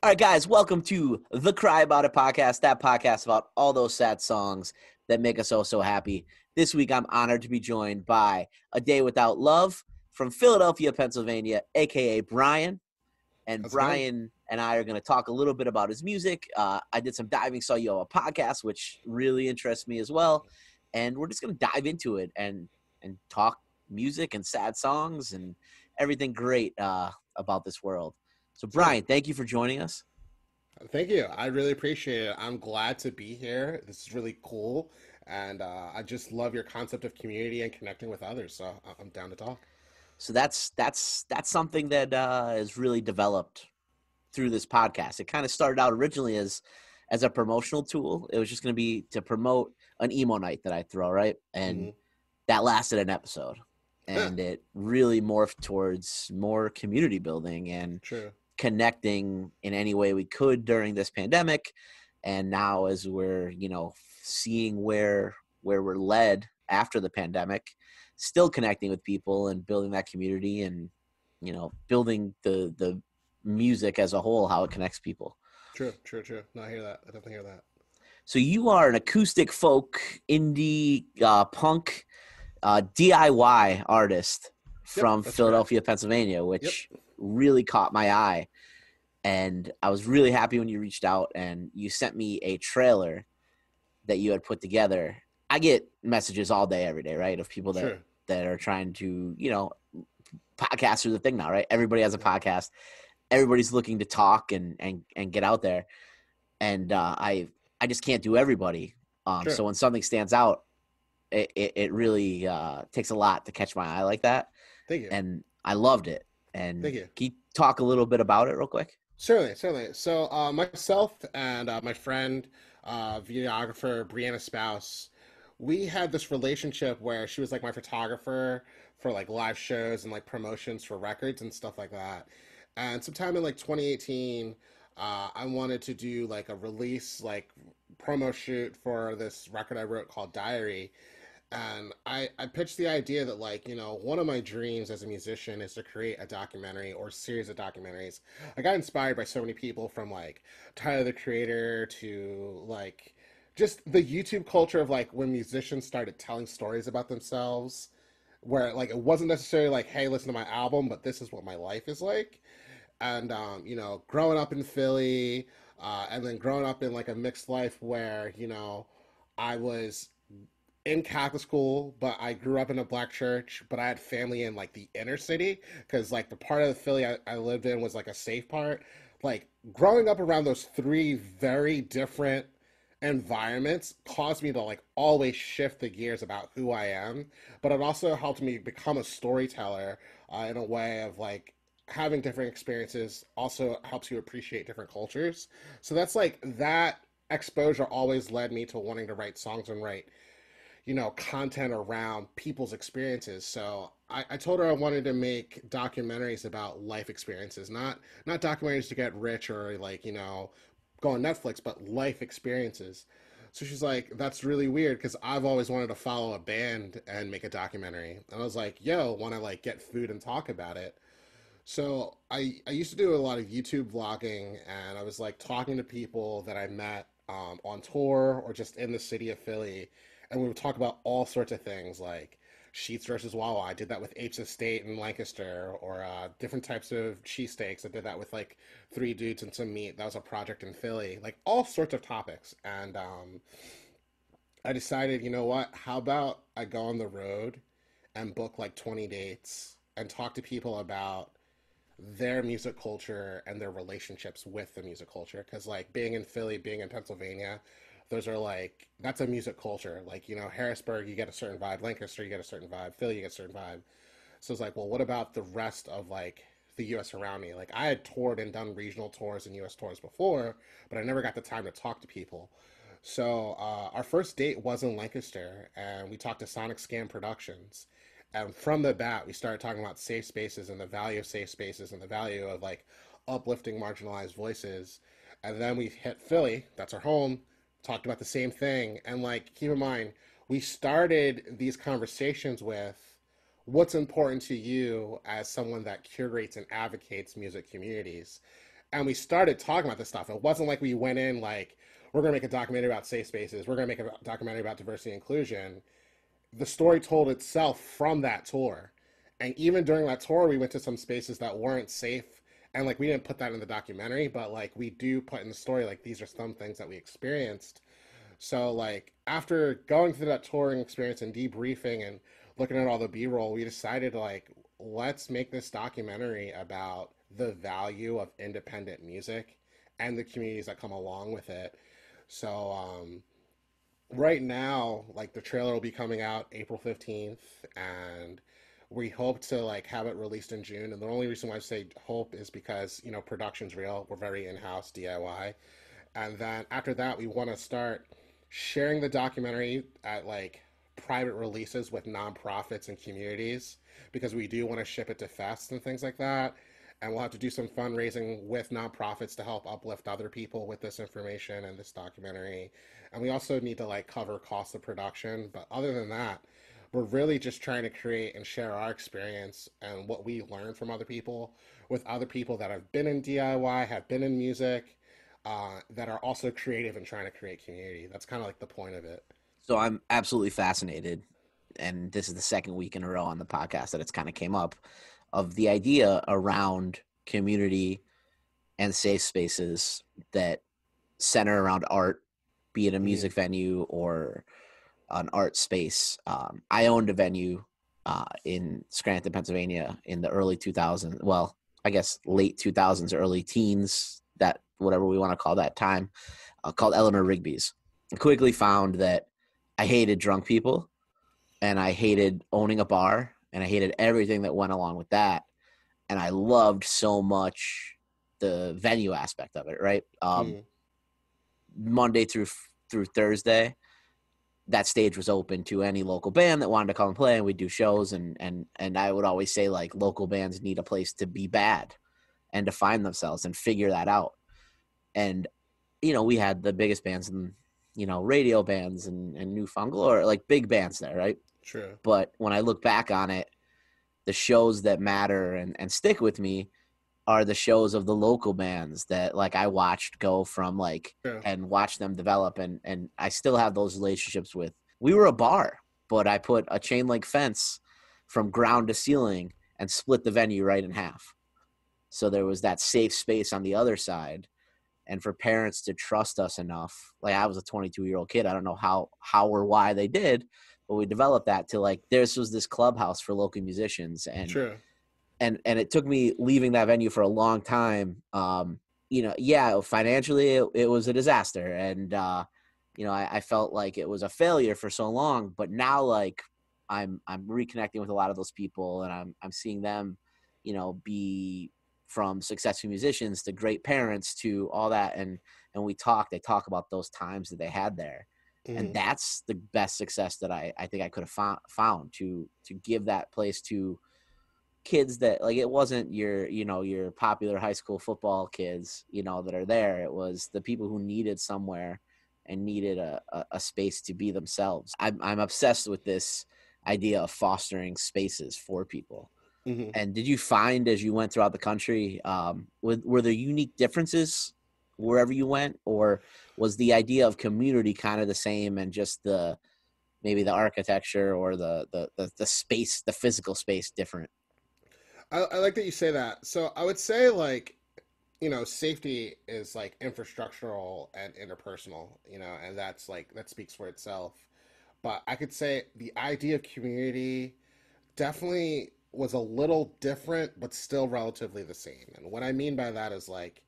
All right, guys, welcome to the Cry About It podcast, that podcast about all those sad songs that make us all so happy. This week, I'm honored to be joined by A Day Without Love from Philadelphia, Pennsylvania, aka Brian. And it Brian and I are going to talk a little bit about his music. Uh, I did some diving, saw you on a podcast, which really interests me as well. And we're just going to dive into it and and talk music and sad songs and everything great uh, about this world. So, Brian, thank you for joining us. Thank you. I really appreciate it. I'm glad to be here. This is really cool. And uh, I just love your concept of community and connecting with others. So I'm down to talk. So that's that's that's something that uh, is really developed through this podcast. It kind of started out originally as as a promotional tool. It was just going to be to promote an emo night that I throw, right? And Mhm. that lasted an episode, and it really morphed towards more community building and True. Connecting in any way we could during this pandemic and now as we're you know seeing where where we're led after the pandemic still connecting with people and building that community and you know building the the music as a whole how it connects people True. True. True. No, I hear that. I definitely hear that. so you are an acoustic folk indie uh, punk uh, diy artist from correct. philadelphia pennsylvania which really caught my eye. And i was really happy when you reached out and you sent me a trailer that you had put together. I get messages all day every day right of people that Sure. that are trying to you know podcasts are the thing now right? Everybody has a podcast. Everybody's looking to talk and and and get out there. And uh i i just can't do everybody. Um Sure. so when something stands out it, it, it really uh takes a lot to catch my eye like that. Thank you. and i loved it and Thank you. can you talk a little bit about it real quick Certainly, certainly. So, uh, myself and uh, my friend, uh, videographer Brianna Spouse, we had this relationship where she was like my photographer for like live shows and like promotions for records and stuff like that. And sometime in like 2018, uh, I wanted to do like a release, like promo shoot for this record I wrote called Diary. And I, I pitched the idea that like, you know, one of my dreams as a musician is to create a documentary or series of documentaries I got inspired by so many people from like Tyler the Creator to like just the YouTube culture of like when musicians started telling stories about themselves, where like it wasn't necessarily like, hey, listen to my album, but this is what my life is like. And um, you know, growing up in Philly, uh, and then growing up in like a mixed life where, you know, I was in Catholic school, but I grew up in a black church, but I had family in like the inner city because like the part of the Philly I, I lived in was like a safe part. Like growing up around those three very different environments caused me to like always shift the gears about who I am, but it also helped me become a storyteller uh, in a way of like having different experiences also helps you appreciate different cultures. So that's like that exposure always led me to wanting to write songs and write you know, content around people's experiences. So I, I told her I wanted to make documentaries about life experiences, not not documentaries to get rich or like, you know, go on Netflix, but life experiences. So she's like, that's really weird because I've always wanted to follow a band and make a documentary. And I was like, yo, want to like get food and talk about it. So I I used to do a lot of YouTube vlogging and I was like talking to people that I met um, on tour or just in the city of Philly and we would talk about all sorts of things like Sheetz versus Wawa. I did that with Apes Estate in Lancaster, or uh, different types of cheesesteaks. I did that with like three dudes and some meat. That was a project in Philly. Like all sorts of topics. And um, I decided, you know what? How about I go on the road and book like 20 dates and talk to people about their music culture and their relationships with the music culture? Because like being in Philly, being in Pennsylvania, those are like that's a music culture. Like you know, Harrisburg, you get a certain vibe. Lancaster, you get a certain vibe. Philly, you get a certain vibe. So it's like, well, what about the rest of like the U.S. around me? Like I had toured and done regional tours and U.S. tours before, but I never got the time to talk to people. So uh, our first date was in Lancaster, and we talked to Sonic Scam Productions. And from the bat, we started talking about safe spaces and the value of safe spaces and the value of like uplifting marginalized voices. And then we hit Philly, that's our home, talked about the same thing. And like, keep in mind, we started these conversations with what's important to you as someone that curates and advocates music communities. and we started talking about this stuff. It wasn't like we went in like we're going to make a documentary about safe spaces. We're going to make a documentary about diversity and inclusion. The story told itself from that tour. And even during that tour, we went to some spaces that weren't safe. And like, we didn't put that in the documentary, but like, we do put in the story, like, these are some things that we experienced. So, like, after going through that touring experience and debriefing and looking at all the B roll, we decided, like, let's make this documentary about the value of independent music and the communities that come along with it. So um, right now, like the trailer will be coming out April 15th and we hope to like have it released in June. And the only reason why I say hope is because, you know, production's real. We're very in-house DIY. And then after that, we want to start sharing the documentary at like private releases with nonprofits and communities because we do want to ship it to fests and things like that and we'll have to do some fundraising with nonprofits to help uplift other people with this information and this documentary. And we also need to like cover cost of production. But other than that, we're really just trying to create and share our experience and what we learn from other people with other people that have been in DIY, have been in music, uh, that are also creative and trying to create community. That's kind of like the point of it. So I'm absolutely fascinated, and this is the second week in a row on the podcast that it's kind of came up of the idea around community and safe spaces that center around art, be it a music yeah. venue or an art space. Um, I owned a venue uh, in Scranton, Pennsylvania in the early 2000s. Well, I guess late 2000s, early teens, that whatever we want to call that time, uh, called Eleanor Rigby's. I quickly found that I hated drunk people and I hated owning a bar and I hated everything that went along with that. And I loved so much the venue aspect of it, right? Um, mm. Monday through through Thursday, that stage was open to any local band that wanted to come and play, and we'd do shows. And and and I would always say like local bands need a place to be bad and to find themselves and figure that out. And you know, we had the biggest bands and you know radio bands and and New Found Glory, like big bands there, right? True. But when I look back on it, the shows that matter and, and stick with me are the shows of the local bands that like I watched go from like yeah. and watch them develop and and I still have those relationships with. We were a bar, but I put a chain link fence from ground to ceiling and split the venue right in half. So there was that safe space on the other side and for parents to trust us enough. Like I was a 22 year old kid, I don't know how how or why they did, but we developed that to like this was this clubhouse for local musicians and True. And and it took me leaving that venue for a long time um you know yeah financially it, it was a disaster. And uh you know I, I felt like it was a failure for so long but now like i'm i'm reconnecting with a lot of those people and i'm i'm seeing them you know be from successful musicians to great parents to all that. And and we talk they talk about those times that they had there. Mm-hmm. And that's the best success that I, I think I could have found, found to to give that place to kids that like it wasn't your you know your popular high school football kids you know that are there. It was the people who needed somewhere and needed a, a, a space to be themselves. I'm, I'm obsessed with this idea of fostering spaces for people. Mm-hmm. and did you find as you went throughout the country um, were, were there unique differences wherever you went? Or was the idea of community kind of the same and just the maybe the architecture or the the the, the space the physical space different I, I like that you say that so i would say like you know safety is like infrastructural and interpersonal you know and that's like that speaks for itself but i could say the idea of community definitely was a little different but still relatively the same and what i mean by that is like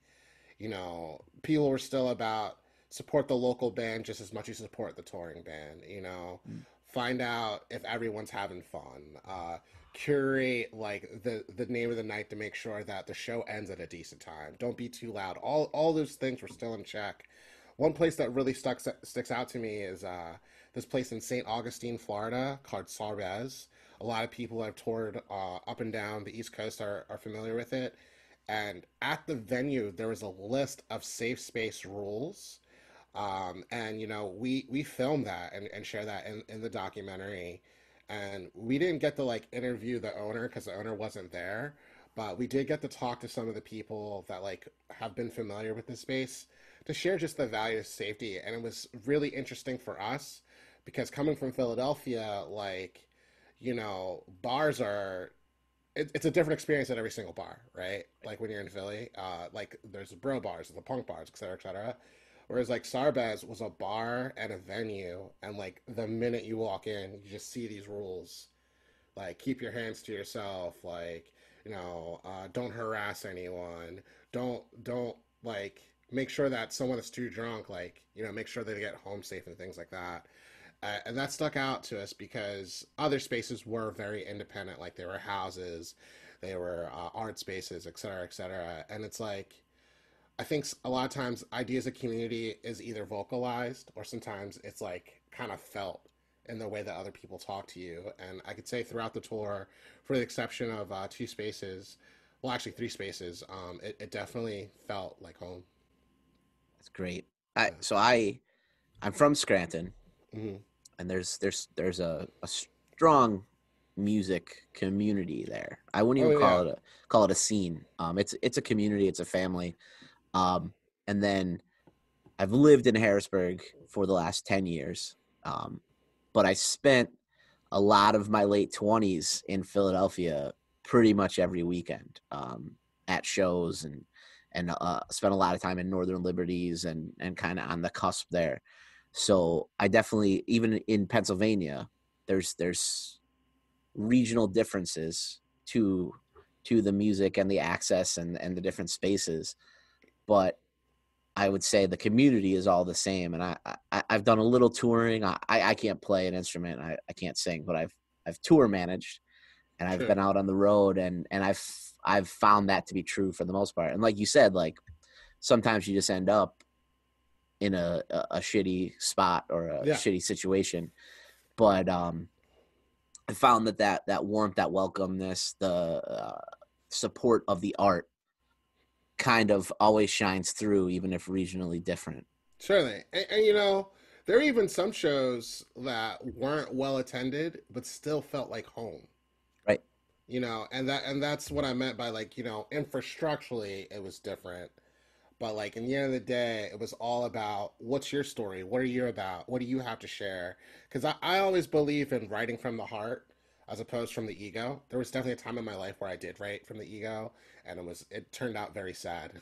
you know, people were still about support the local band just as much as you support the touring band. You know, mm. find out if everyone's having fun. Uh, curate like the the name of the night to make sure that the show ends at a decent time. Don't be too loud. All all those things were still in check. One place that really stuck sticks out to me is uh, this place in St. Augustine, Florida, called Sarbez. A lot of people have toured uh, up and down the East Coast are, are familiar with it. And at the venue, there was a list of safe space rules. Um, and you know, we we filmed that and, and share that in, in the documentary. And we didn't get to like interview the owner because the owner wasn't there. but we did get to talk to some of the people that like have been familiar with the space to share just the value of safety, and it was really interesting for us because coming from Philadelphia, like you know, bars are it, it's a different experience at every single bar, right? Like when you're in Philly, uh, like there's the bro bars, the punk bars, et cetera, et cetera. Whereas like Sarbez was a bar and a venue, and like the minute you walk in, you just see these rules, like keep your hands to yourself, like you know, uh, don't harass anyone, don't don't like make sure that someone is too drunk, like you know, make sure they get home safe and things like that. Uh, and that stuck out to us because other spaces were very independent, like they were houses, they were uh, art spaces, et cetera, et cetera. And it's like, I think a lot of times ideas of community is either vocalized or sometimes it's like kind of felt in the way that other people talk to you. And I could say throughout the tour, for the exception of uh, two spaces, well, actually three spaces, um, it, it, definitely felt like home. That's great. I, so I, I'm from Scranton. Mm-hmm and there's there's there's a, a strong music community there. I wouldn't even oh, call it a call it a scene. Um, it's it's a community. It's a family. Um, and then I've lived in Harrisburg for the last ten years. Um, but I spent a lot of my late twenties in Philadelphia, pretty much every weekend um, at shows and and uh, spent a lot of time in Northern Liberties and and kind of on the cusp there. So I definitely even in Pennsylvania, there's there's regional differences to to the music and the access and and the different spaces, but I would say the community is all the same. And I, I have done a little touring. I I can't play an instrument. I, I can't sing, but I've I've tour managed, and I've sure. been out on the road, and and I've I've found that to be true for the most part. And like you said, like sometimes you just end up in a, a, a shitty spot or a yeah. shitty situation. But um, I found that that that warmth, that welcomeness, the uh, support of the art, kind of always shines through, even if regionally different. Certainly, and, and you know, there are even some shows that weren't well attended, but still felt like home. Right. You know, and that and that's what I meant by like you know, infrastructurally it was different but like in the end of the day it was all about what's your story what are you about what do you have to share because I, I always believe in writing from the heart as opposed from the ego. There was definitely a time in my life where i did write from the ego and it was it turned out very sad.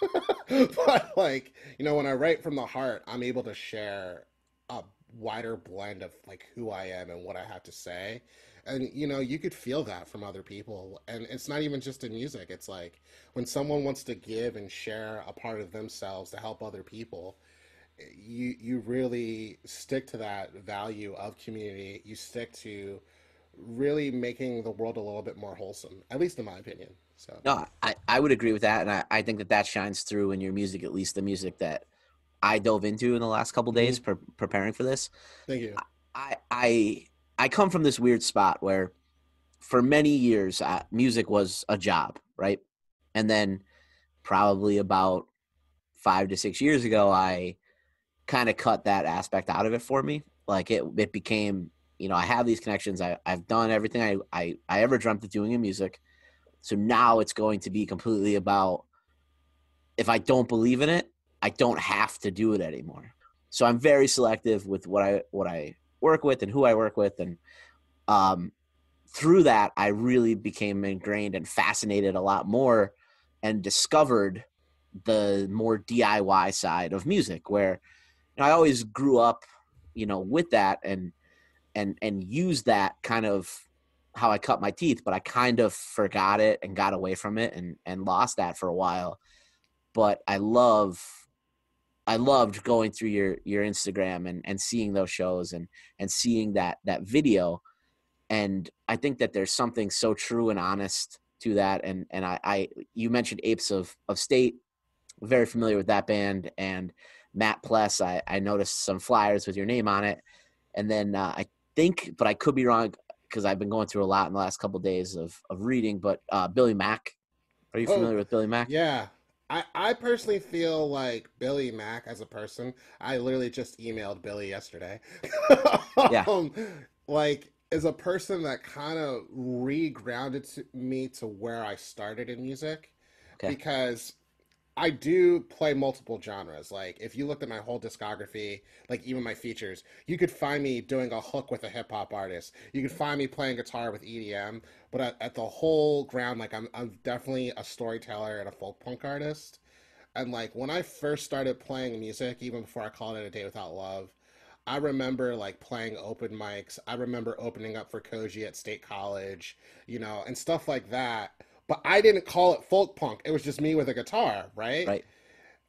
But like you know when i write from the heart i'm able to share a wider blend of like who i am and what i have to say. And you know you could feel that from other people. And it's not even just in music. It's like when someone wants to give and share a part of themselves to help other people you you really stick to that value of community. You stick to really making the world a little bit more wholesome at least in my opinion so no i, I would agree with that and I, I think that that shines through in your music at least the music that i dove into in the last couple days mm-hmm. pre- preparing for this thank you I, I I come from this weird spot where for many years uh, music was a job, right? And then probably about 5 to 6 years ago I kind of cut that aspect out of it for me. Like it it became, you know, I have these connections. I I've done everything I I I ever dreamt of doing in music. So now it's going to be completely about if I don't believe in it, I don't have to do it anymore. So I'm very selective with what I what I work with and who I work with. And um, through that, I really became ingrained and fascinated a lot more and discovered the more DIY side of music where you know, I always grew up, you know, with that and and and used that kind of how I cut my teeth, but I kind of forgot it and got away from it and and lost that for a while. But I love I loved going through your your Instagram and and seeing those shows and and seeing that that video. And I think that there's something so true and honest to that. And and I, I you mentioned Apes of of State. Very familiar with that band. And Matt Pless I I noticed some flyers with your name on it. And then uh, I think but I could be wrong because I've been going through a lot in the last couple of days of of reading but uh, Billy Mack are you oh, familiar oh, with Billy Mack? Yeah, I, I personally feel like Billy Mack as a person. I literally just emailed Billy yesterday. yeah. Um, like is a person that kind of re-grounded to me to where I started in music Okay. because I do play multiple genres. Like if you looked at my whole discography, like even my features, you could find me doing a hook with a hip hop artist. You could find me playing guitar with EDM. But at, at the whole ground, like I'm I'm definitely a storyteller and a folk punk artist. And like when I first started playing music, even before I called it a day without love, I remember like playing open mics. I remember opening up for Koji at State College, you know, and stuff like that. But I didn't call it folk punk. It was just me with a guitar, right? Right.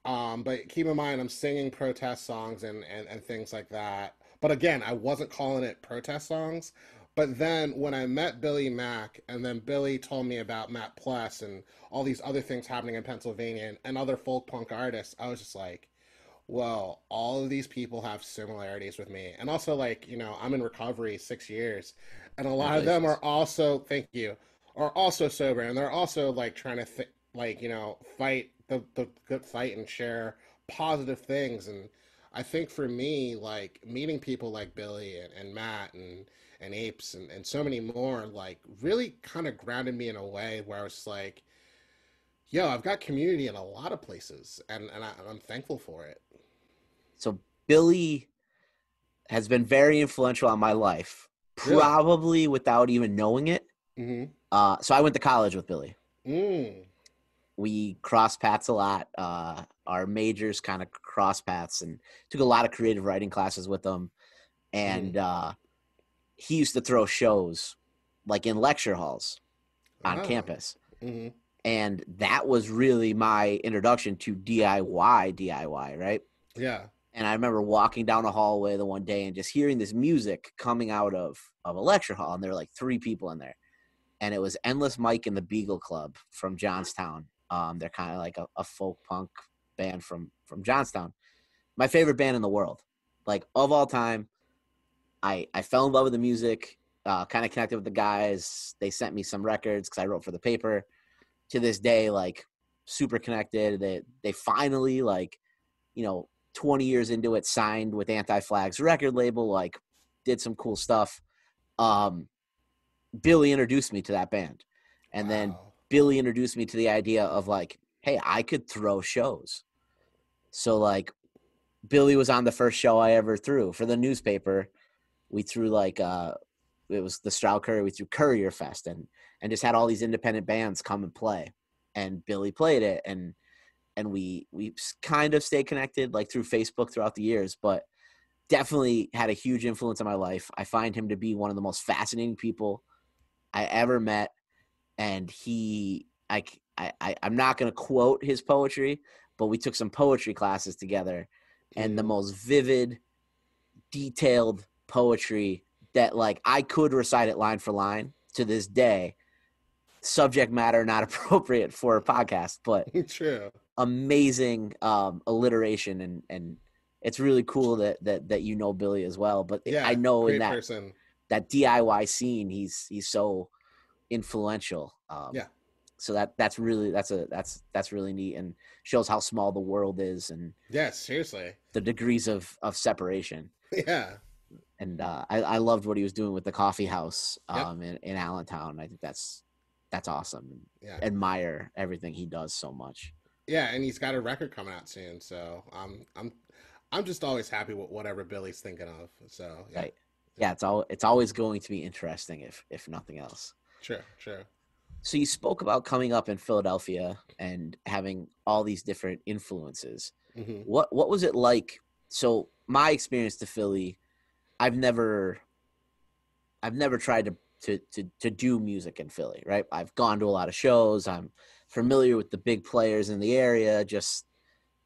Um, but keep in mind, I'm singing protest songs and, and, and things like that. But again, I wasn't calling it protest songs. But then when I met Billy Mack, and then Billy told me about Matt Pless and all these other things happening in Pennsylvania and, and other folk punk artists, I was just like, well, all of these people have similarities with me. And also, like, you know, I'm in recovery six years, and a lot of them are also, thank you, are also sober, and they're also like trying to, th- like, you know, fight the, the good fight and share positive things. And I think for me, like, meeting people like Billy and, and Matt and, and Apes and, and so many more, like, really kind of grounded me in a way where I was like, yo, I've got community in a lot of places, and, and I, I'm thankful for it. So Billy has been very influential on my life, Really? probably without even knowing it. Mm-hmm. Uh, so I went to college with Billy. Mm. We crossed paths a lot. Uh, our majors kind of cross paths, and took a lot of creative writing classes with him. And uh, he used to throw shows like in lecture halls on Oh. campus. Mm-hmm. and that was really my introduction to DIY DIY, right? Yeah. And I remember walking down a hallway the one day and just hearing this music coming out of of a lecture hall, and there were like three people in there, and it was Endless Mike and the Beagle Club from Johnstown. Um, they're kind of like a, a folk punk band from from Johnstown. My favorite band in the world, like of all time. I I fell in love with the music. Uh, kind of connected with the guys. They sent me some records because I wrote for the paper. To this day, like super connected. They they finally like, you know, 20 years into it, signed with Anti Flag's record label. Like, did some cool stuff. Um, Billy introduced me to that band, and then Billy introduced me to the idea of like, hey, I could throw shows. So like Billy was on the first show I ever threw for the newspaper. We threw like uh it was the Stroud Courier, we threw Courier Fest and and just had all these independent bands come and play. And Billy played it and and we we kind of stayed connected like through Facebook throughout the years, but definitely had a huge influence on my life. I find him to be one of the most fascinating people I ever met and he I I I'm not going to quote his poetry, but we took some poetry classes together and the most vivid detailed poetry that like I could recite it line for line to this day. Subject matter not appropriate for a podcast, but True. amazing um alliteration and and it's really cool that that that you know Billy as well. But Yeah. I know in that person. That DIY scene, he's he's so influential. Um, Yeah. So that that's really that's a that's that's really neat and shows how small the world is and Yeah. Seriously. the degrees of of separation. Yeah. And uh, I I loved what he was doing with the coffee house Yep. um in, in Allentown. I think that's that's awesome. Yeah. Admire everything he does so much. Yeah. And he's got a record coming out soon, so I'm I'm I'm just always happy with whatever Billy's thinking of. So yeah. Right. Yeah, it's all it's always going to be interesting if if nothing else. True. True. So you spoke about coming up in Philadelphia and having all these different influences. hmm What what was it like? So my experience to Philly, I've never I've never tried to to to to do music in Philly, right? I've gone to a lot of shows. I'm familiar with the big players in the area, just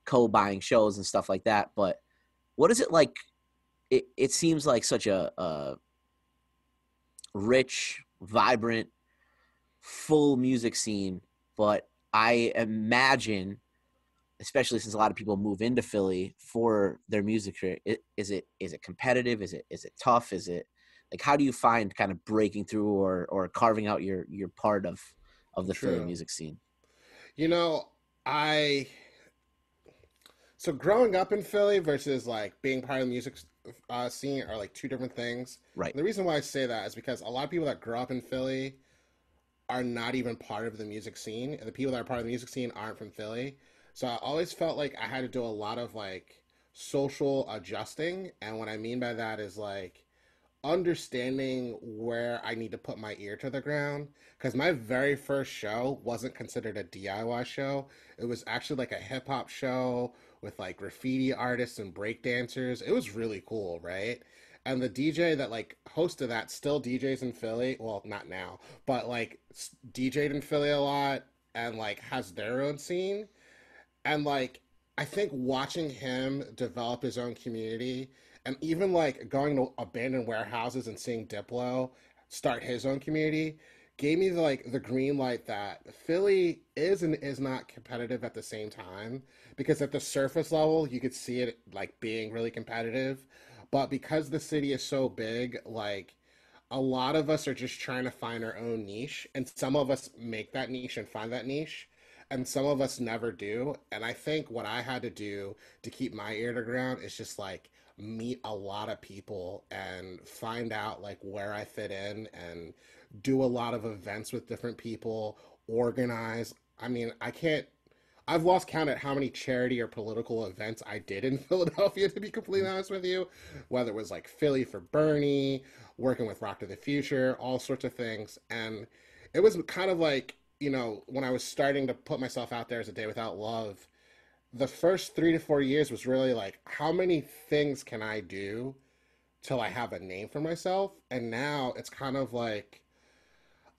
co-buying shows and stuff like that. But what is it like? It it seems like such a, a rich, vibrant, full music scene, but I imagine especially since a lot of people move into Philly for their music career. Is it is it competitive? Is it is it tough? Is it like how do you find kind of breaking through or or carving out your your part of of the Philly music scene? You know, I So growing up in Philly versus like being part of the music uh, scene are like two different things. Right. The reason why I say that is because a lot of people that grow up in Philly are not even part of the music scene, and the people that are part of the music scene aren't from Philly. So I always felt like I had to do a lot of like social adjusting, and what I mean by that is like understanding where I need to put my ear to the ground. Because my very first show wasn't considered a DIY show. It was actually like a hip hop show with like graffiti artists and break dancers. It was really cool, right? And the DJ that like hosted that still DJs in Philly. Well, not now, but like DJed in Philly a lot and like has their own scene. And like I think watching him develop his own community and even like going to abandoned warehouses and seeing Diplo start his own community gave me the, like the green light that Philly is and is not competitive at the same time because at the surface level you could see it like being really competitive. But because the city is so big like a lot of us are just trying to find our own niche and some of us make that niche and find that niche and some of us never do. And i think what i had to do to keep my ear to ground is just like meet a lot of people and find out like where I fit in and do a lot of events with different people, organize. I mean, I can't I've lost count at how many charity or political events I did in Philadelphia, to be completely honest with you. Whether it was like Philly for Bernie, working with Rock to the Future, all sorts of things. And it was kind of like, you know, when I was starting to put myself out there as a day without love, the first three to four years was really like, how many things can I do till I have a name for myself? And now it's kind of like,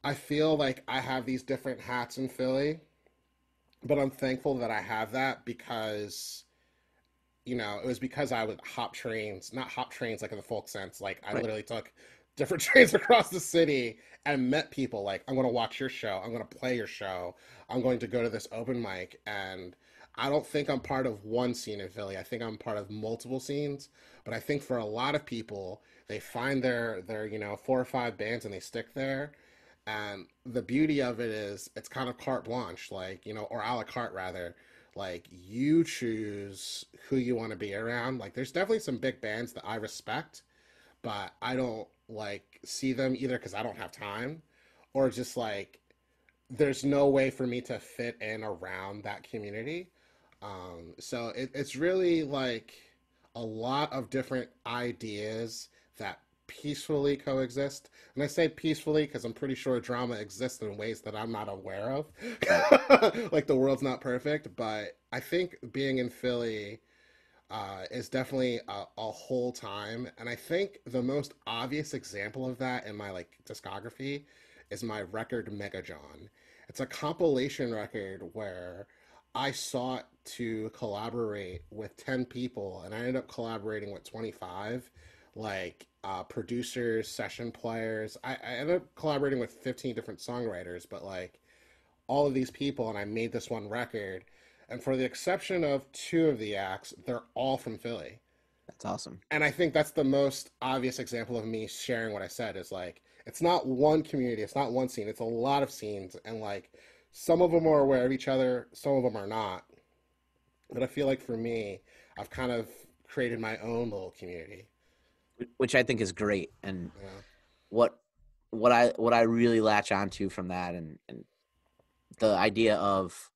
I feel like I have these different hats in Philly, but I'm thankful that I have that because, you know, it was because I would hop trains, not hop trains like in the folk sense. Like I right. literally took different trains across the city and met people like, I'm going to watch your show. I'm going to play your show. I'm going to go to this open mic and I don't think I'm part of one scene in Philly. I think I'm part of multiple scenes. But I think for a lot of people, they find their their you know four or five bands and they stick there. And the beauty of it is it's kind of carte blanche, like you know, or a la carte rather. Like you choose who you want to be around. Like there's definitely some big bands that I respect, but I don't like see them either because I don't have time, or just like there's no way for me to fit in around that community. Um, so it, it's really like a lot of different ideas that peacefully coexist. And I say peacefully because I'm pretty sure drama exists in ways that I'm not aware of. like the world's not perfect, but I think being in Philly uh, is definitely a, a, whole time. And I think the most obvious example of that in my like discography is my record Mega John. It's a compilation record where I sought to collaborate with 10 people and I ended up collaborating with 25 like uh, producers, session players. I, I ended up collaborating with 15 different songwriters, but like all of these people, and I made this one record. And for the exception of two of the acts, they're all from Philly. That's awesome. And I think that's the most obvious example of me sharing what I said is like, it's not one community, it's not one scene, it's a lot of scenes. And like, some of them are aware of each other, some of them are not. But I feel like for me, I've kind of created my own little community, which I think is great. And yeah. what what I what I really latch onto from that, and and the idea of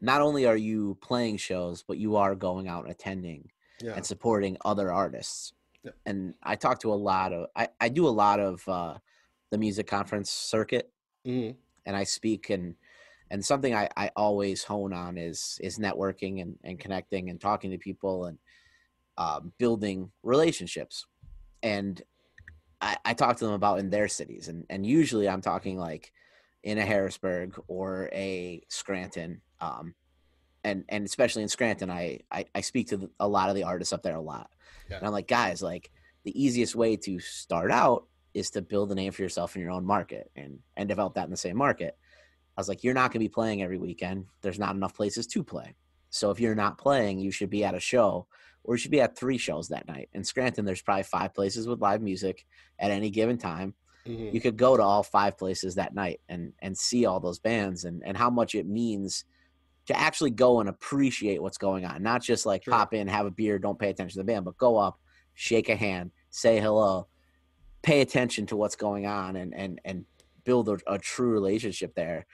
not only are you playing shows, but you are going out and attending yeah. and supporting other artists. Yeah. And I talk to a lot of I, I do a lot of uh, the music conference circuit, mm-hmm. and I speak and and something I, I always hone on is is networking and, and connecting and talking to people and um, building relationships and I, I talk to them about in their cities and, and usually i'm talking like in a harrisburg or a scranton um, and and especially in scranton i i, I speak to the, a lot of the artists up there a lot yeah. and i'm like guys like the easiest way to start out is to build a name for yourself in your own market and and develop that in the same market I was like, you're not going to be playing every weekend. There's not enough places to play. So if you're not playing, you should be at a show or you should be at three shows that night. In Scranton, there's probably five places with live music at any given time. Mm-hmm. You could go to all five places that night and and see all those bands and and how much it means to actually go and appreciate what's going on, not just like True. pop in, have a beer, don't pay attention to the band, but go up, shake a hand, say hello, pay attention to what's going on, and and and build a, a true relationship there,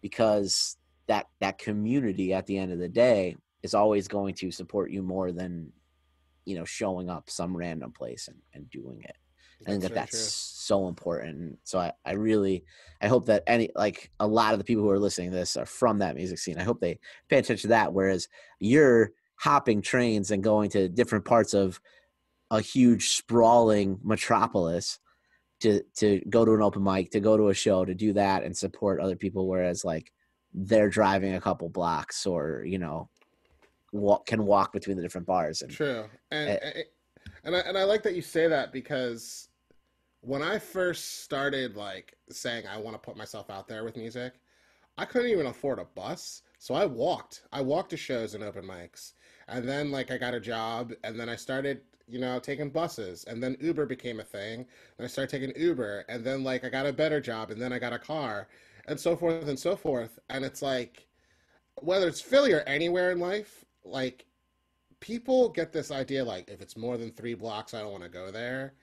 because that that community at the end of the day is always going to support you more than you know showing up some random place and, and doing it. I think that that's so important. So I, I really, I hope that any, like a lot of the people who are listening to this are from that music scene. I hope they pay attention to that. Whereas you're hopping trains and going to different parts of a huge sprawling metropolis to, to go to an open mic, to go to a show, to do that and support other people. Whereas like they're driving a couple blocks or, you know, walk, can walk between the different bars. And True, and Eh. and- and I, and I like that you say that because when I first started like saying I want to put myself out there with music, I couldn't even afford a bus, so I walked. I walked to shows and open mics, and then like I got a job, and then I started you know taking buses, and then Uber became a thing, and I started taking Uber, and then like I got a better job, and then I got a car, and so forth and so forth, and it's like whether it's Philly or anywhere in life, like people get this idea like if it's more than three blocks, I don't want to go there.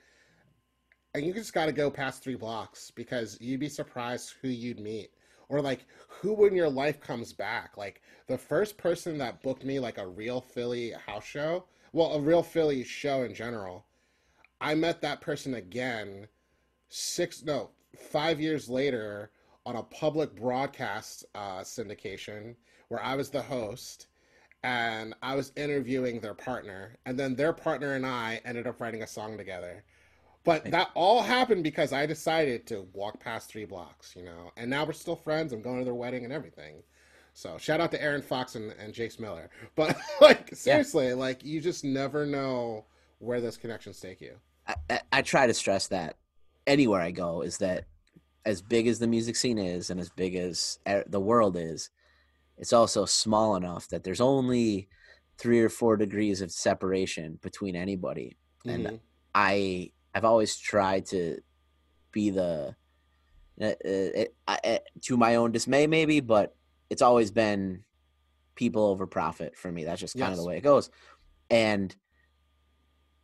And you just got to go past three blocks because you'd be surprised who you'd meet. Or like who in your life comes back. Like the first person that booked me like a real Philly house show, well, a real Philly show in general, I met that person again six, no, five years later on a public broadcast uh, syndication where I was the host and I was interviewing their partner, and then their partner and I ended up writing a song together. But that all happened because I decided to walk past three blocks, you know, and now we're still friends. I'm going to their wedding and everything. So shout out to Aaron Fox and, and Jace Miller. But like seriously, like you just never know where those connections take you. I, I, I try to stress that anywhere I go is that as big as the music scene is and as big as the world is, it's also small enough that there's only three or four degrees of separation between anybody. And Mhm. I I've always tried to be the uh, uh, it, I, uh, to my own dismay maybe, but it's always been people over profit for me. That's just kind of the way it goes. And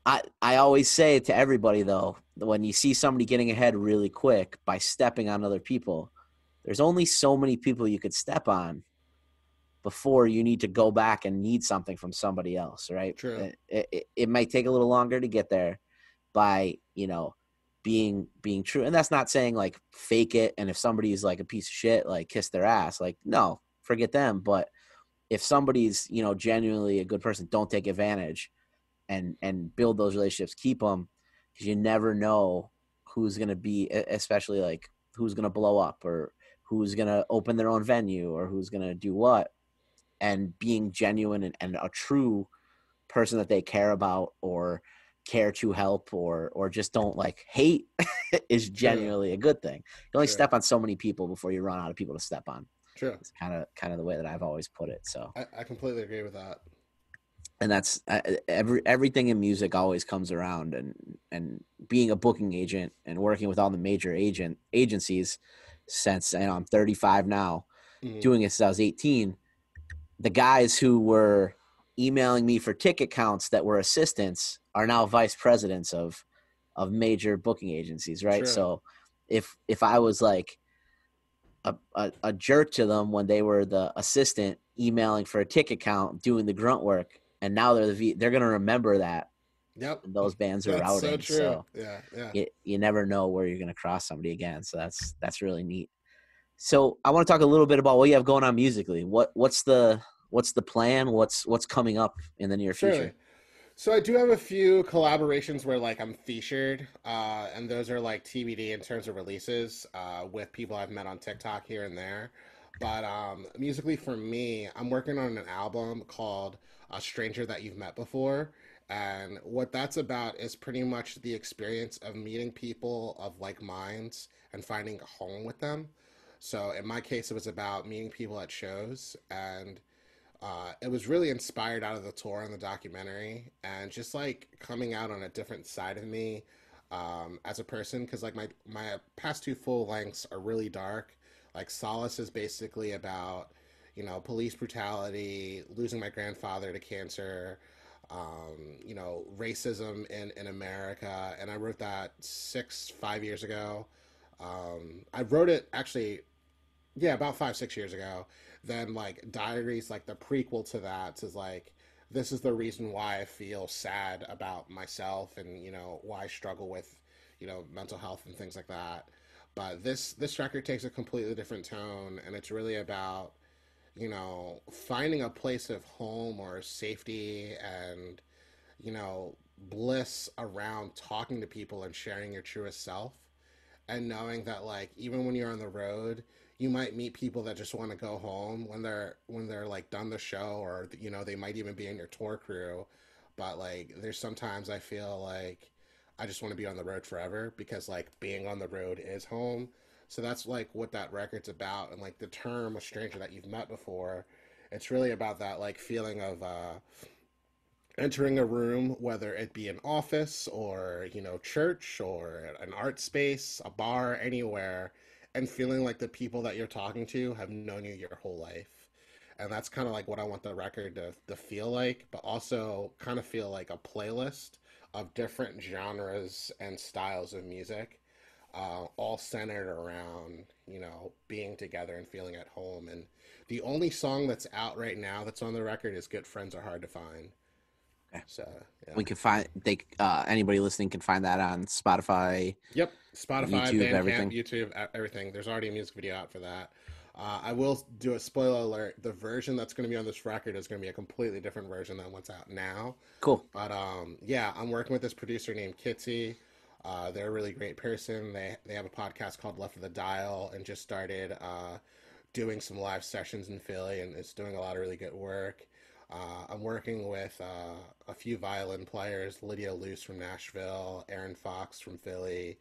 I I always say to everybody though, when you see somebody getting ahead really quick by stepping on other people, there's only so many people you could step on before you need to go back and need something from somebody else, right? True. It, it, it- might take a little longer to get there by, you know, being being true. And that's not saying like fake it and if somebody's like a piece of shit, like kiss their ass. Like, no, forget them. But if somebody's, you know, genuinely a good person, don't take advantage and and build those relationships, keep them because you never know who's going to be especially like who's going to blow up or who's going to open their own venue or who's going to do what and being genuine and, and a true person that they care about or care to help or or just don't like hate is genuinely a good thing you only True. step on so many people before you run out of people to step on True. it's kind of kind of the way that i've always put it so I, I completely agree with that. and that's uh, every everything in music always comes around and and being a booking agent and working with all the major agent agencies since you know I'm 35 now Mhm. doing it since I was 18 the guys who were emailing me for ticket counts that were assistants are now vice presidents of of major booking agencies right so if if I was like a, a, a jerk to them when they were the assistant emailing for a ticket count doing the grunt work and now they're the v, they're going to remember that Yep. those bands are That's so routing so yeah. Yeah. you, you never know where you're going to cross somebody again so that's that's really neat so i want to talk a little bit about what you have going on musically what what's the what's the plan what's what's coming up in the near Surely. future So I do have a few collaborations where like I'm featured, uh, and those are like TBD in terms of releases uh, with people I've met on TikTok here and there. But um, musically, for me, I'm working on an album called "A Stranger That You've Met Before," and what that's about is pretty much the experience of meeting people of like minds and finding a home with them. So in my case, it was about meeting people at shows and uh, it was really inspired out of the tour and the documentary and just like coming out on a different side of me um, as a person because like my my past two full lengths are really dark like solace is basically about you know, police brutality, losing my grandfather to cancer, um, you know, racism in, in America. And I wrote that six, five years ago. Um, I wrote it actually, yeah, about five, six years ago. Then, like, Diaries, like the prequel to that, is like, this is the reason why I feel sad about myself and, you know, why I struggle with, you know, mental health and things like that. But this this record takes a completely different tone, and it's really about you know finding a place of home or safety and you know bliss around talking to people and sharing your truest self and knowing that like even when you're on the road you might meet people that just want to go home when they're when they're like done the show or you know they might even be in your tour crew but like there's sometimes i feel like I just want to be on the road forever because like being on the road is home. So that's like what that record's about. And like the term a stranger that you've met before, it's really about that like feeling of uh, entering a room, whether it be an office or, you know, church or an art space, a bar, anywhere, and feeling like the people that you're talking to have known you your whole life. And that's kind of like what I want the record to, to feel like, but also kind of feel like a playlist of different genres and styles of music, uh, all centered around you know being together and feeling at home. And the only song that's out right now that's on the record is "Good Friends Are Hard to Find." So yeah. we can find they uh, anybody listening can find that on Spotify. Yep, Spotify, YouTube, Bandcamp, everything. YouTube, everything. There's already a music video out for that. Uh, I will do a spoiler alert. The version that's going to be on this record is going to be a completely different version than what's out now. Cool. But um, yeah, I'm working with this producer named Kitsy. Uh, they're a really great person. They they have a podcast called Left of the Dial and just started uh, doing some live sessions in Philly, and it's doing a lot of really good work. Uh, I'm working with uh, a few violin players: Lydia Luce from Nashville, Aaron Fox from Philly.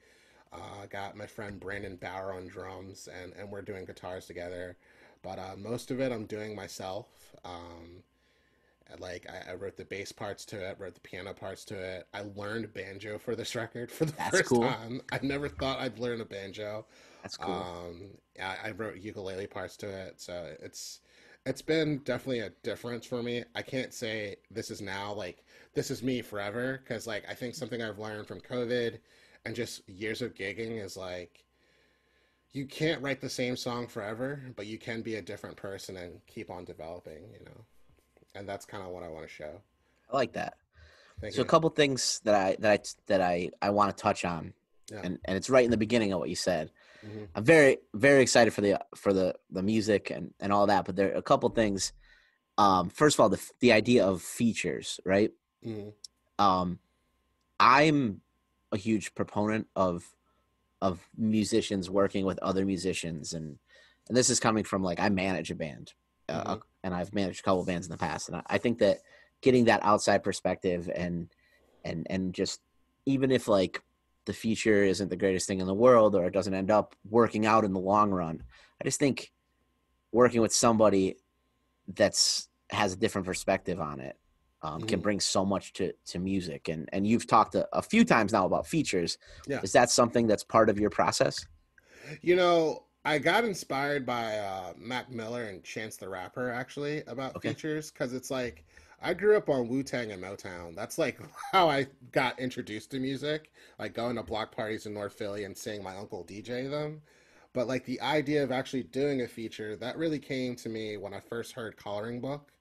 Uh, got my friend Brandon Bauer on drums, and, and we're doing guitars together. But uh, most of it I'm doing myself. Um, like I, I, wrote the bass parts to it, wrote the piano parts to it. I learned banjo for this record for the That's first cool. time. I never thought I'd learn a banjo. That's cool. Um, I, I wrote ukulele parts to it, so it's it's been definitely a difference for me. I can't say this is now like this is me forever because like I think something I've learned from COVID and just years of gigging is like you can't write the same song forever, but you can be a different person and keep on developing, you know. And that's kind of what I want to show. I like that. Thank so you. a couple things that I that I that I I want to touch on, yeah. and and it's right in the beginning of what you said. Mm-hmm. I'm very very excited for the for the the music and and all that, but there are a couple things. Um, first of all, the the idea of features, right? Mm-hmm. Um, I'm a huge proponent of of musicians working with other musicians and and this is coming from like I manage a band uh, mm-hmm. and I've managed a couple bands in the past and I, I think that getting that outside perspective and and and just even if like the feature isn't the greatest thing in the world or it doesn't end up working out in the long run I just think working with somebody that's has a different perspective on it um, mm-hmm. can bring so much to to music. And and you've talked a, a, few times now about features. Yeah. Is that something that's part of your process? You know, I got inspired by uh, Mac Miller and Chance the Rapper actually about okay. features because it's like I grew up on Wu Tang and Motown. That's like how I got introduced to music, like going to block parties in North Philly and seeing my uncle DJ them. But like the idea of actually doing a feature, that really came to me when I first heard Coloring Book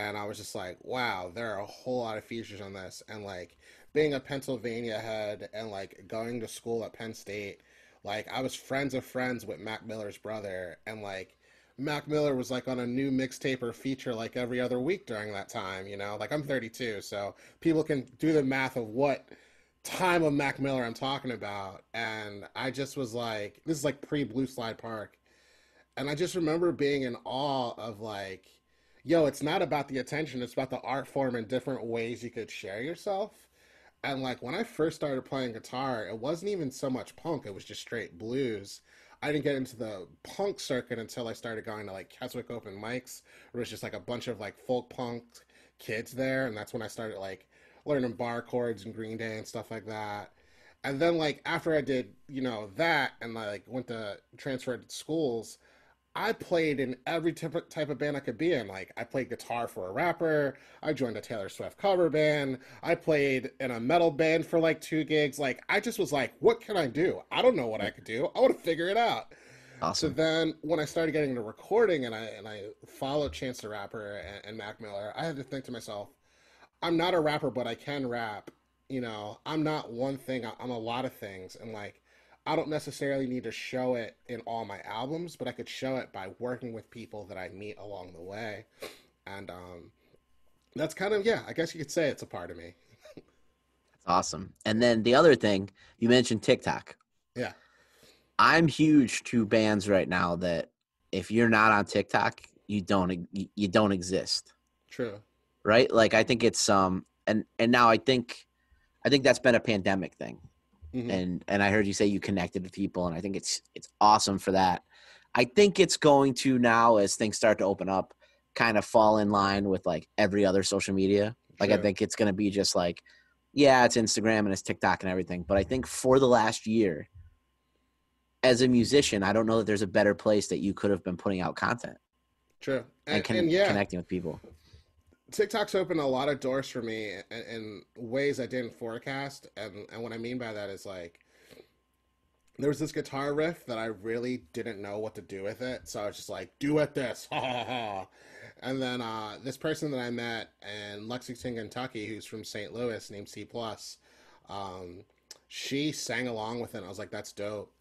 and I was just like, wow, there are a whole lot of features on this. And like being a Pennsylvania head and like going to school at Penn State, like I was friends of friends with Mac Miller's brother, and like Mac Miller was like on a new mixtape or feature like every other week during that time, you know? Like I'm 32, so people can do the math of what time of Mac Miller I'm talking about. And I just was like, this is like pre Blue Slide Park. And I just remember being in awe of like, yo, it's not about the attention, it's about the art form and different ways you could share yourself. And like when I first started playing guitar, it wasn't even so much punk, it was just straight blues. I didn't get into the punk circuit until I started going to like Keswick open mics, where was just like a bunch of like folk punk kids there, and that's when I started like learning bar chords and Green Day and stuff like that. And then like after I did, you know, that and like went to transferred to schools, I played in every type of, band I could be in. Like I played guitar for a rapper. I joined a Taylor Swift cover band. I played in a metal band for like two gigs. Like I just was like, what can I do? I don't know what I could do. I want to figure it out. Awesome. So then when I started getting into recording and I and I followed Chance the Rapper and, and Mac Miller, I had to think to myself, I'm not a rapper, but I can rap. You know, I'm not one thing. I'm a lot of things, and like I don't necessarily need to show it in all my albums, but I could show it by working with people that I meet along the way. And um, that's kind of, yeah, I guess you could say it's a part of me. that's awesome. And then the other thing, you mentioned TikTok. Yeah. I'm huge to bands right now that if you're not on TikTok, you don't you don't exist. True. Right? Like I think it's um and and now I think I think that's been a pandemic thing mm-hmm. and and I heard you say you connected with people, and I think it's it's awesome for that. I think it's going to now as things start to open up, kind of fall in line with like every other social media. Like sure. I think it's going to be just like, yeah, it's Instagram and it's TikTok and everything. But I think for the last year, as a musician, I don't know that there's a better place that you could have been putting out content. True, and, and, con- and yeah, connecting with people. TikTok's opened a lot of doors for me in, in, ways I didn't forecast, and and what I mean by that is like there was this guitar riff that I really didn't know what to do with it, so I was just like, "Do it this," ha ha ha. and then uh, this person that I met in Lexington, Kentucky, who's from St. Louis, named C Plus, um, she sang along with it. I was like, "That's dope,"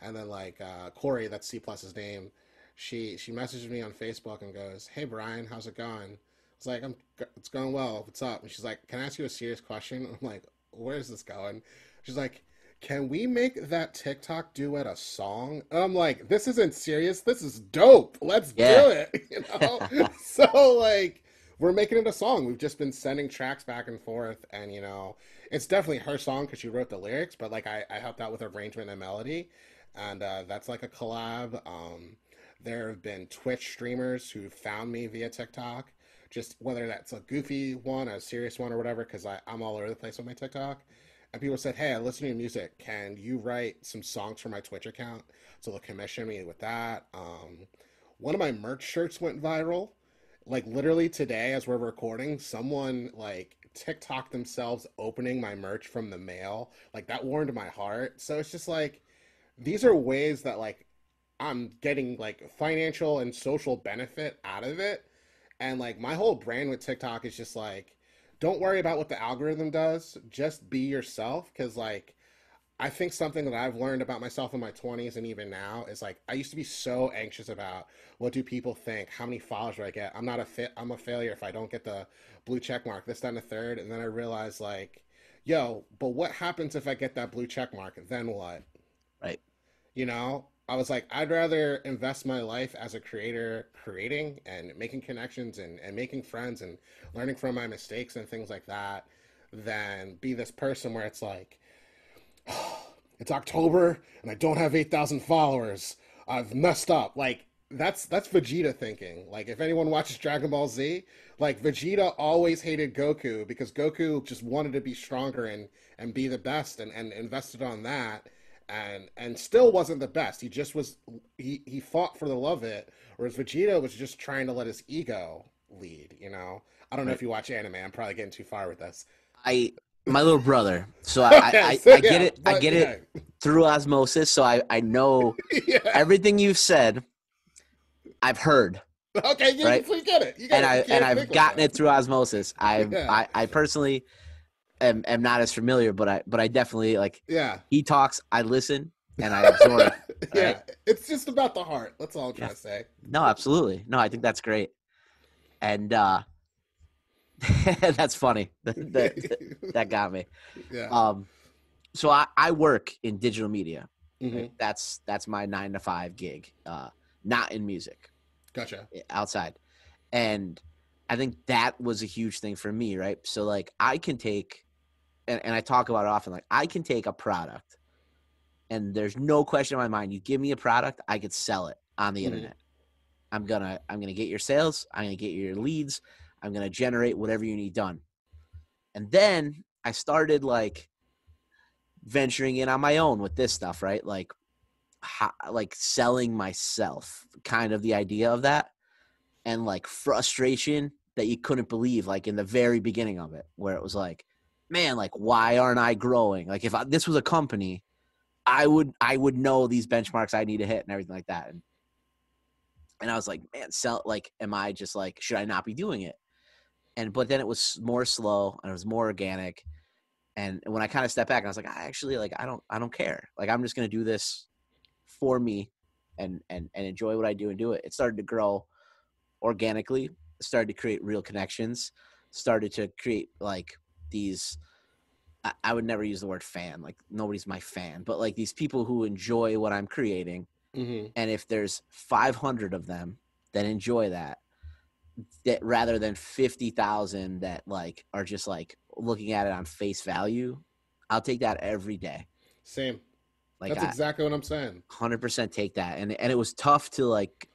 and then like uh, Corey, that's C Plus's name. She she messaged me on Facebook and goes, "Hey Brian, how's it going?" It's like, I'm, it's going well. What's up? And she's like, can I ask you a serious question? I'm like, where's this going? She's like, can we make that TikTok duet a song? And I'm like, this isn't serious. This is dope. Let's yeah. do it. You know? so like, we're making it a song. We've just been sending tracks back and forth, and you know, it's definitely her song because she wrote the lyrics. But like, I, I helped out with arrangement and melody, and uh, that's like a collab. Um, there have been Twitch streamers who found me via TikTok just whether that's a goofy one, a serious one, or whatever, because I'm all over the place with my TikTok. And people said, "Hey, I listen to your music. Can you write some songs for my Twitch account?" So they'll commission me with that. Um, one of my merch shirts went viral. Like literally today, as we're recording, someone like TikTok themselves opening my merch from the mail. Like that warmed my heart. So it's just like these are ways that like I'm getting like financial and social benefit out of it and like my whole brand with TikTok is just like, don't worry about what the algorithm does. Just be yourself. Cause like, I think something that I've learned about myself in my 20s and even now is like I used to be so anxious about what do people think, how many followers do I get? I'm not a fit, I'm a failure if I don't get the blue check mark, this, then the third, and then I realized like, yo, but what happens if I get that blue check mark? Then what? Right. You know, I was like, I'd rather invest my life as a creator, creating and making connections and, and making friends and learning from my mistakes and things like that, than be this person where it's like, oh, it's October and I don't have 8,000 followers. I've messed up. Like, that's that's Vegeta thinking. Like if anyone watches Dragon Ball Z, like Vegeta always hated Goku because Goku just wanted to be stronger and and be the best and, and invested on that and and still wasn't the best. He just was he he fought for the love of it, whereas Vegeta was just trying to let his ego lead. You know, I don't know if you watch anime. I'm probably getting too far with this. I my little brother, so I I, I, I get it. I get it through osmosis. So I I know yeah. everything you've said. I've heard. Okay, you, right? you get it. You and I and I've gotten it through osmosis. Yeah. I, I personally am, am not as familiar, but I but I definitely like. Yeah. He talks, I listen, and I absorb. yeah, right? it's just about the heart. That's all I'm trying yeah. to say. No, absolutely. No, I think that's great, and uh that's funny. that, that, got me. Yeah. Um, so I I work in digital media. Mm-hmm. Right? That's that's my nine to five gig. Uh, not in music. Gotcha. Outside, and I think that was a huge thing for me, right? So like I can take and, and I talk about it often, like I can take a product and there's no question in my mind, you give me a product, I could sell it on the mm-hmm. internet. I'm gonna I'm gonna get your sales, I'm gonna get your leads, I'm gonna generate whatever you need done. And then I started like venturing in on my own with this stuff, right? Like how, like selling myself, kind of the idea of that, and like frustration that you couldn't believe, like in the very beginning of it, where it was like, man, like why aren't I growing? Like if I, this was a company, I would I would know these benchmarks I need to hit and everything like that. And and I was like, man, sell like, am I just like, should I not be doing it? And but then it was more slow and it was more organic. And when I kind of stepped back, I was like, I actually like I don't I don't care. Like I'm just gonna do this for me and and and enjoy what I do and do it. It started to grow organically, started to create real connections, started to create like these I, I would never use the word fan, like nobody's my fan, but like these people who enjoy what I'm creating Mm-hmm. and if there's 500 of them that enjoy that that rather than 50,000 that like are just like looking at it on face value I'll take that every day Same. like That's I exactly what I'm saying. 100% take that and and it was tough to like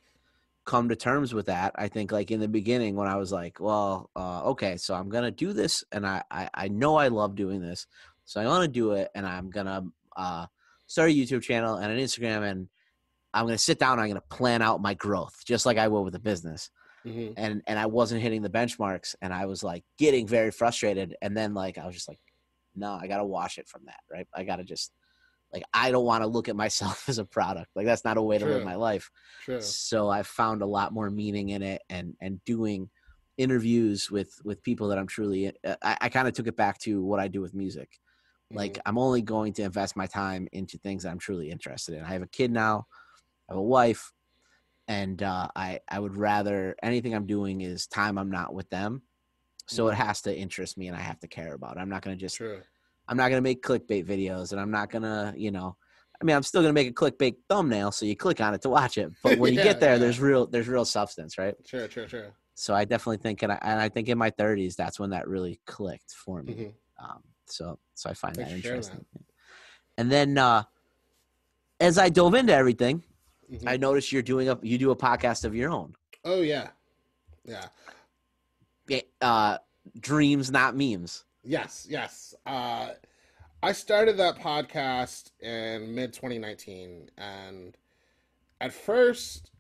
come to terms with that I think like in the beginning when I was like well uh okay so I'm to do this and I, I I know I love doing this so I want to do it and I'm to uh start a YouTube channel and an Instagram and I'm to sit down and I'm to plan out my growth just like I would with a business. hmm And and I wasn't hitting the benchmarks and I was like getting very frustrated and then like I was just like no, I got to wash it from that, right? I got to just like I don't want to look at myself as a product. Like that's not a way to live my life. True. So I found a lot more meaning in it and and doing interviews with with people that I'm truly uh, I, I kind of took it back to what I do with music like Mhm. i'm only going to invest my time into things that i'm truly interested in i have a kid now i have a wife and uh, i i would rather anything i'm doing is time i'm not with them so it has to interest me and i have to care about it i'm not going to just True. I'm not going to make clickbait videos and i'm not going to you know i mean i'm still going to make a clickbait thumbnail so you click on it to watch it but when you get there yeah. there's real there's real substance right Sure, sure, sure. so i definitely think and i, and I think in my 30s that's when that really clicked for me hmm um, so so I find Thanks that interesting. And then uh, as I dove into everything, hmm I noticed you're doing a you do a podcast of your own. Oh yeah. Yeah. Uh, dreams, not memes. Yes, yes. Uh, I started that podcast in mid 2019, and at first,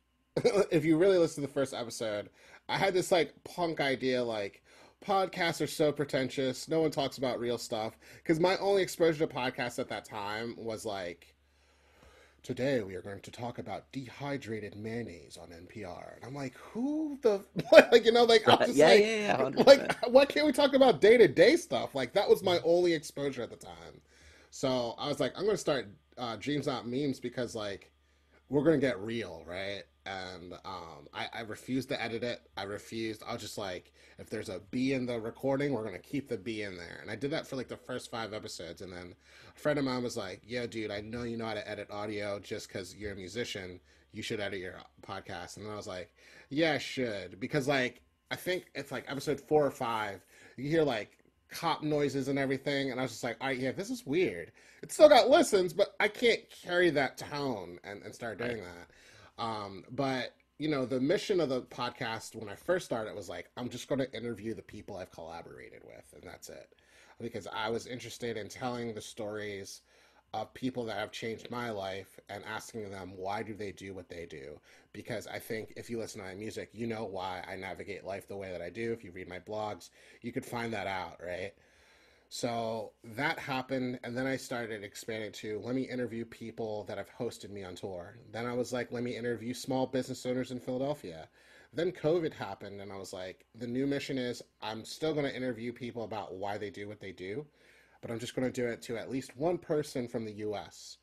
if you really listen to the first episode, I had this like punk idea like podcasts are so pretentious. No one talks about real stuff. Because my only exposure to podcasts at that time was like, today we are going to talk about dehydrated mayonnaise on NPR. And I'm like, who the, like, you know, like, I'm just yeah, like, yeah, yeah, 100%. like, why can't we talk about day to day stuff? Like, that was my only exposure at the time. So I was like, I'm going to start uh, Dreams Not Memes because, like, we're going to get real, right? And um, I, I refused to edit it. I refused. I was just like, if there's a B in the recording, we're going to keep the B in there. And I did that for like the first five episodes. And then a friend of mine was like, yeah, dude, I know you know how to edit audio just because you're a musician. You should edit your podcast. And then I was like, yeah, I should. Because, like, I think it's like episode four or five. You hear like cop noises and everything. And I was just like, all right, yeah, this is weird. It still got listens, but I can't carry that tone and, and start doing that. Um, but you know, the mission of the podcast when I first started was like, I'm just going to interview the people I've collaborated with, and that's it. Because I was interested in telling the stories of people that have changed my life and asking them why do they do what they do. Because I think if you listen to my music, you know why I navigate life the way that I do. If you read my blogs, you could find that out, right? So that happened, and then I started expanding to let me interview people that have hosted me on tour. Then I was like, let me interview small business owners in Philadelphia. Then COVID happened, and I was like, the new mission is I'm still going to interview people about why they do what they do, but I'm just going to do it to at least one person from the US.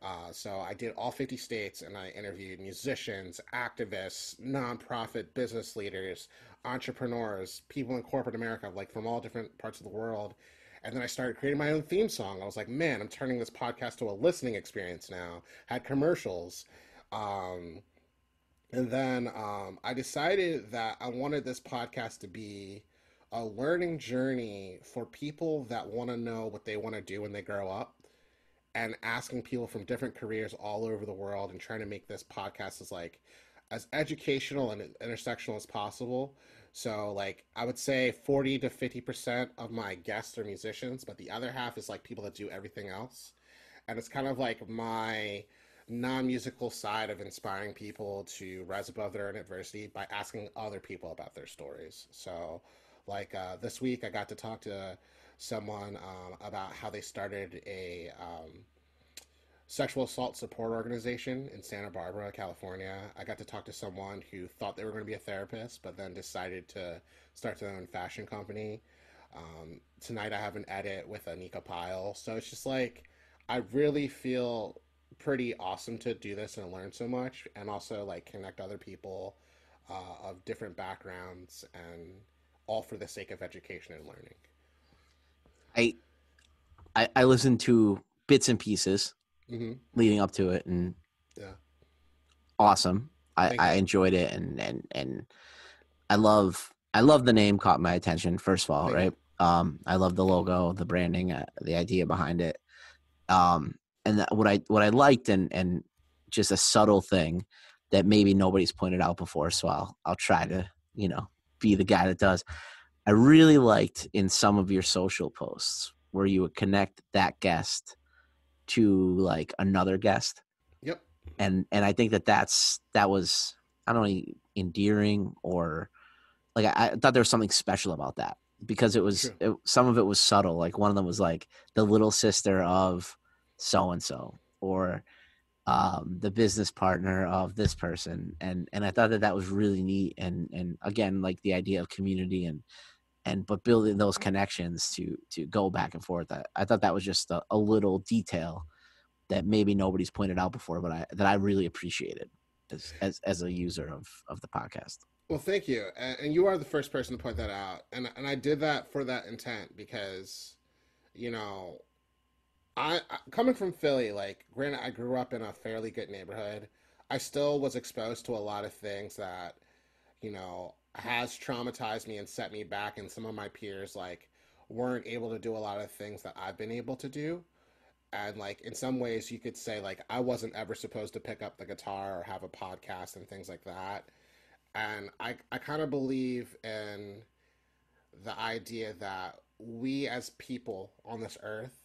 Uh, so I did all 50 states and I interviewed musicians, activists, nonprofit business leaders, entrepreneurs, people in corporate America, like from all different parts of the world. And then I started creating my own theme song. I was like, man, I'm turning this podcast to a listening experience now. Had commercials. Um, and then um, I decided that I wanted this podcast to be a learning journey for people that want to know what they want to do when they grow up and asking people from different careers all over the world and trying to make this podcast as like as educational and intersectional as possible so like i would say 40 to 50% of my guests are musicians but the other half is like people that do everything else and it's kind of like my non-musical side of inspiring people to rise above their own adversity by asking other people about their stories. So, like uh, this week, I got to talk to someone um, about how they started a um, sexual assault support organization in Santa Barbara, California. I got to talk to someone who thought they were going to be a therapist, but then decided to start their own fashion company. Um, tonight, I have an edit with Anika Pyle. So it's just like, I really feel pretty awesome to do this and learn so much, and also like connect other people uh, of different backgrounds, and all for the sake of education and learning. I I, I listened to bits and pieces hmm leading up to it, and Yeah. awesome. I, I you. enjoyed it, and and and I love I love the name caught my attention. First of all, Thank right? Um, I love the logo, the branding, uh, the idea behind it. Um, and that, what I what I liked, and and just a subtle thing that maybe nobody's pointed out before. So I'll I'll try to you know be the guy that does. I really liked in some of your social posts where you would connect that guest to like another guest. Yep. and and I think that that's that was I don't know endearing or like I, I thought there was something special about that because it was it, some of it was subtle like one of them was like the little sister of so and so or um, the business partner of this person. And and I thought that that was really neat and and again like the idea of community and and but building those connections to to go back and forth I, I thought that was just a, a little detail that maybe nobody's pointed out before but I that I really appreciated as as, as a user of of the podcast Well, thank you, and, and you are the first person to point that out, and and I did that for that intent because, you know, I, I coming from Philly, like granted, I grew up in a fairly good neighborhood. I still was exposed to a lot of things that, you know, has traumatized me and set me back, and some of my peers like weren't able to do a lot of things that I've been able to do. And like in some ways, you could say like I wasn't ever supposed to pick up the guitar or have a podcast and things like that and I, I kind of believe in the idea that we as people on this earth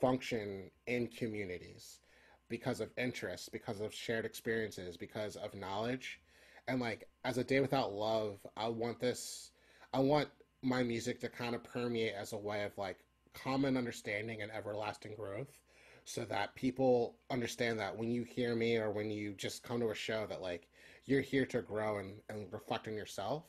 function in communities because of interests, because of shared experiences, because of knowledge. And like as a day without love, I want this I want my music to kind of permeate as a way of like common understanding and everlasting growth so that people understand that when you hear me or when you just come to a show that like you're here to grow and, and reflect on yourself.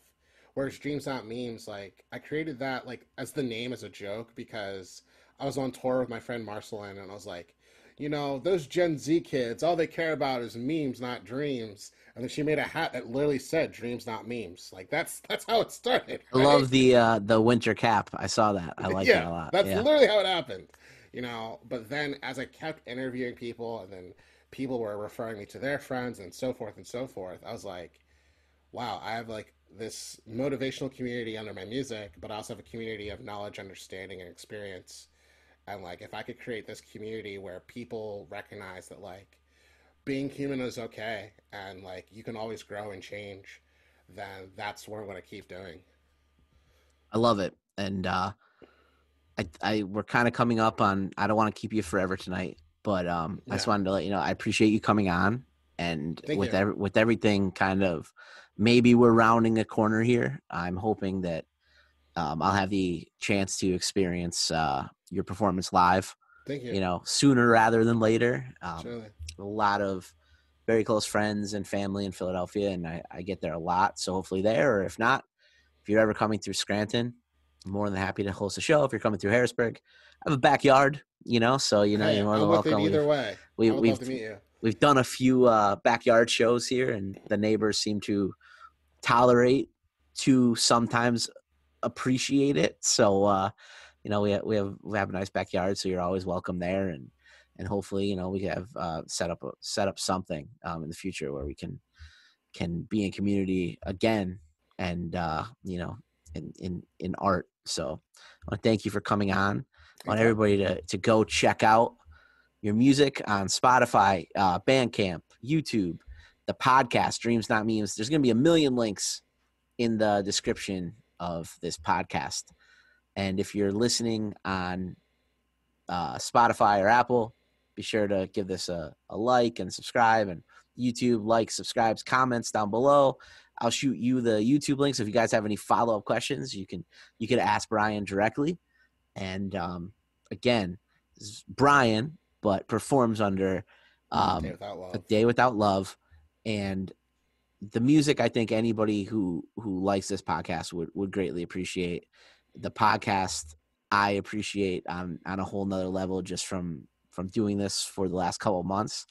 Whereas Dreams Not Memes, like I created that like as the name as a joke because I was on tour with my friend Marcelin and I was like, you know, those Gen Z kids, all they care about is memes, not dreams. And then she made a hat that literally said "Dreams, not memes." Like that's that's how it started. I love the uh the winter cap I saw that I like yeah, that a lot That's yeah literally how it happened. You know, but then as I kept interviewing people and then people were referring me to their friends and so forth and so forth, I was like, wow, I have like this motivational community under my music, but I also have a community of knowledge, understanding, and experience. And like if I could create this community where people recognize that like being human is okay and like you can always grow and change, then that's what I'm gonna keep doing. I love it and uh I I we're kind of coming up on I don't want to keep you forever tonight but um I just wanted to let you know I appreciate you coming on and Thank with every, with everything kind of maybe we're rounding a corner here I'm hoping that um I'll have the chance to experience uh your performance live Thank you. you know sooner rather than later um a lot of very close friends and family in Philadelphia, and I, I get there a lot. So hopefully there, or if not, if you're ever coming through Scranton, I'm more than happy to host a show. If you're coming through Harrisburg, I have a backyard, you know, so you know Hey, you're more than welcome. either We've, way. we, would we've love to meet you. we've done a few uh, backyard shows here, and the neighbors seem to tolerate to sometimes appreciate it. So uh, you know, we have, we have we have a nice backyard, so you're always welcome there, and and hopefully, you know, we have uh, set up a, set up something um, in the future where we can can be in community again, and uh, you know, in in in art. So I want to thank you for coming on. I want everybody to to go check out your music on Spotify, uh, Bandcamp, YouTube, the podcast Dreams Not Memes. There's going to be a million links in the description of this podcast. And if you're listening on uh, Spotify or Apple, be sure to give this a, a like and subscribe and YouTube like, subscribes, comments down below. I'll shoot you the YouTube links. If you guys have any follow up questions, you can you can ask Brian directly. And um, again, Brian, but performs under um, day a day without love, and the music. I think anybody who who likes this podcast would would greatly appreciate. The podcast I appreciate on on a whole nother level just from from doing this for the last couple months,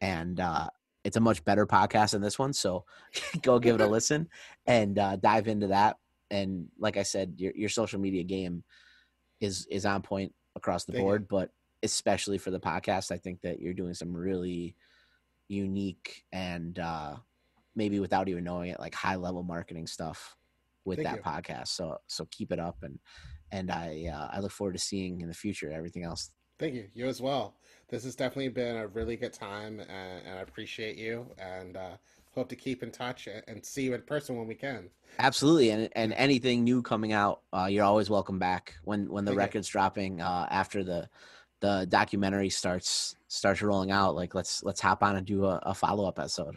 and uh, it's a much better podcast than this one. So go give it a listen and uh, dive into that. And like I said, your your social media game is is on point across the Thank board, you. but especially for the podcast, I think that you're doing some really unique and uh, maybe without even knowing it, like high level marketing stuff with Thank that you. podcast. So so keep it up and and I uh, I look forward to seeing in the future everything else. Thank you. You as well this has definitely been a really good time, and, and I appreciate you, and uh, hope to keep in touch and see you in person when we can. Absolutely, and and anything new coming out, uh, you're always welcome back. When when the Thank record's you. dropping uh, after the the documentary starts starts rolling out, like let's let's hop on and do a, a follow up episode.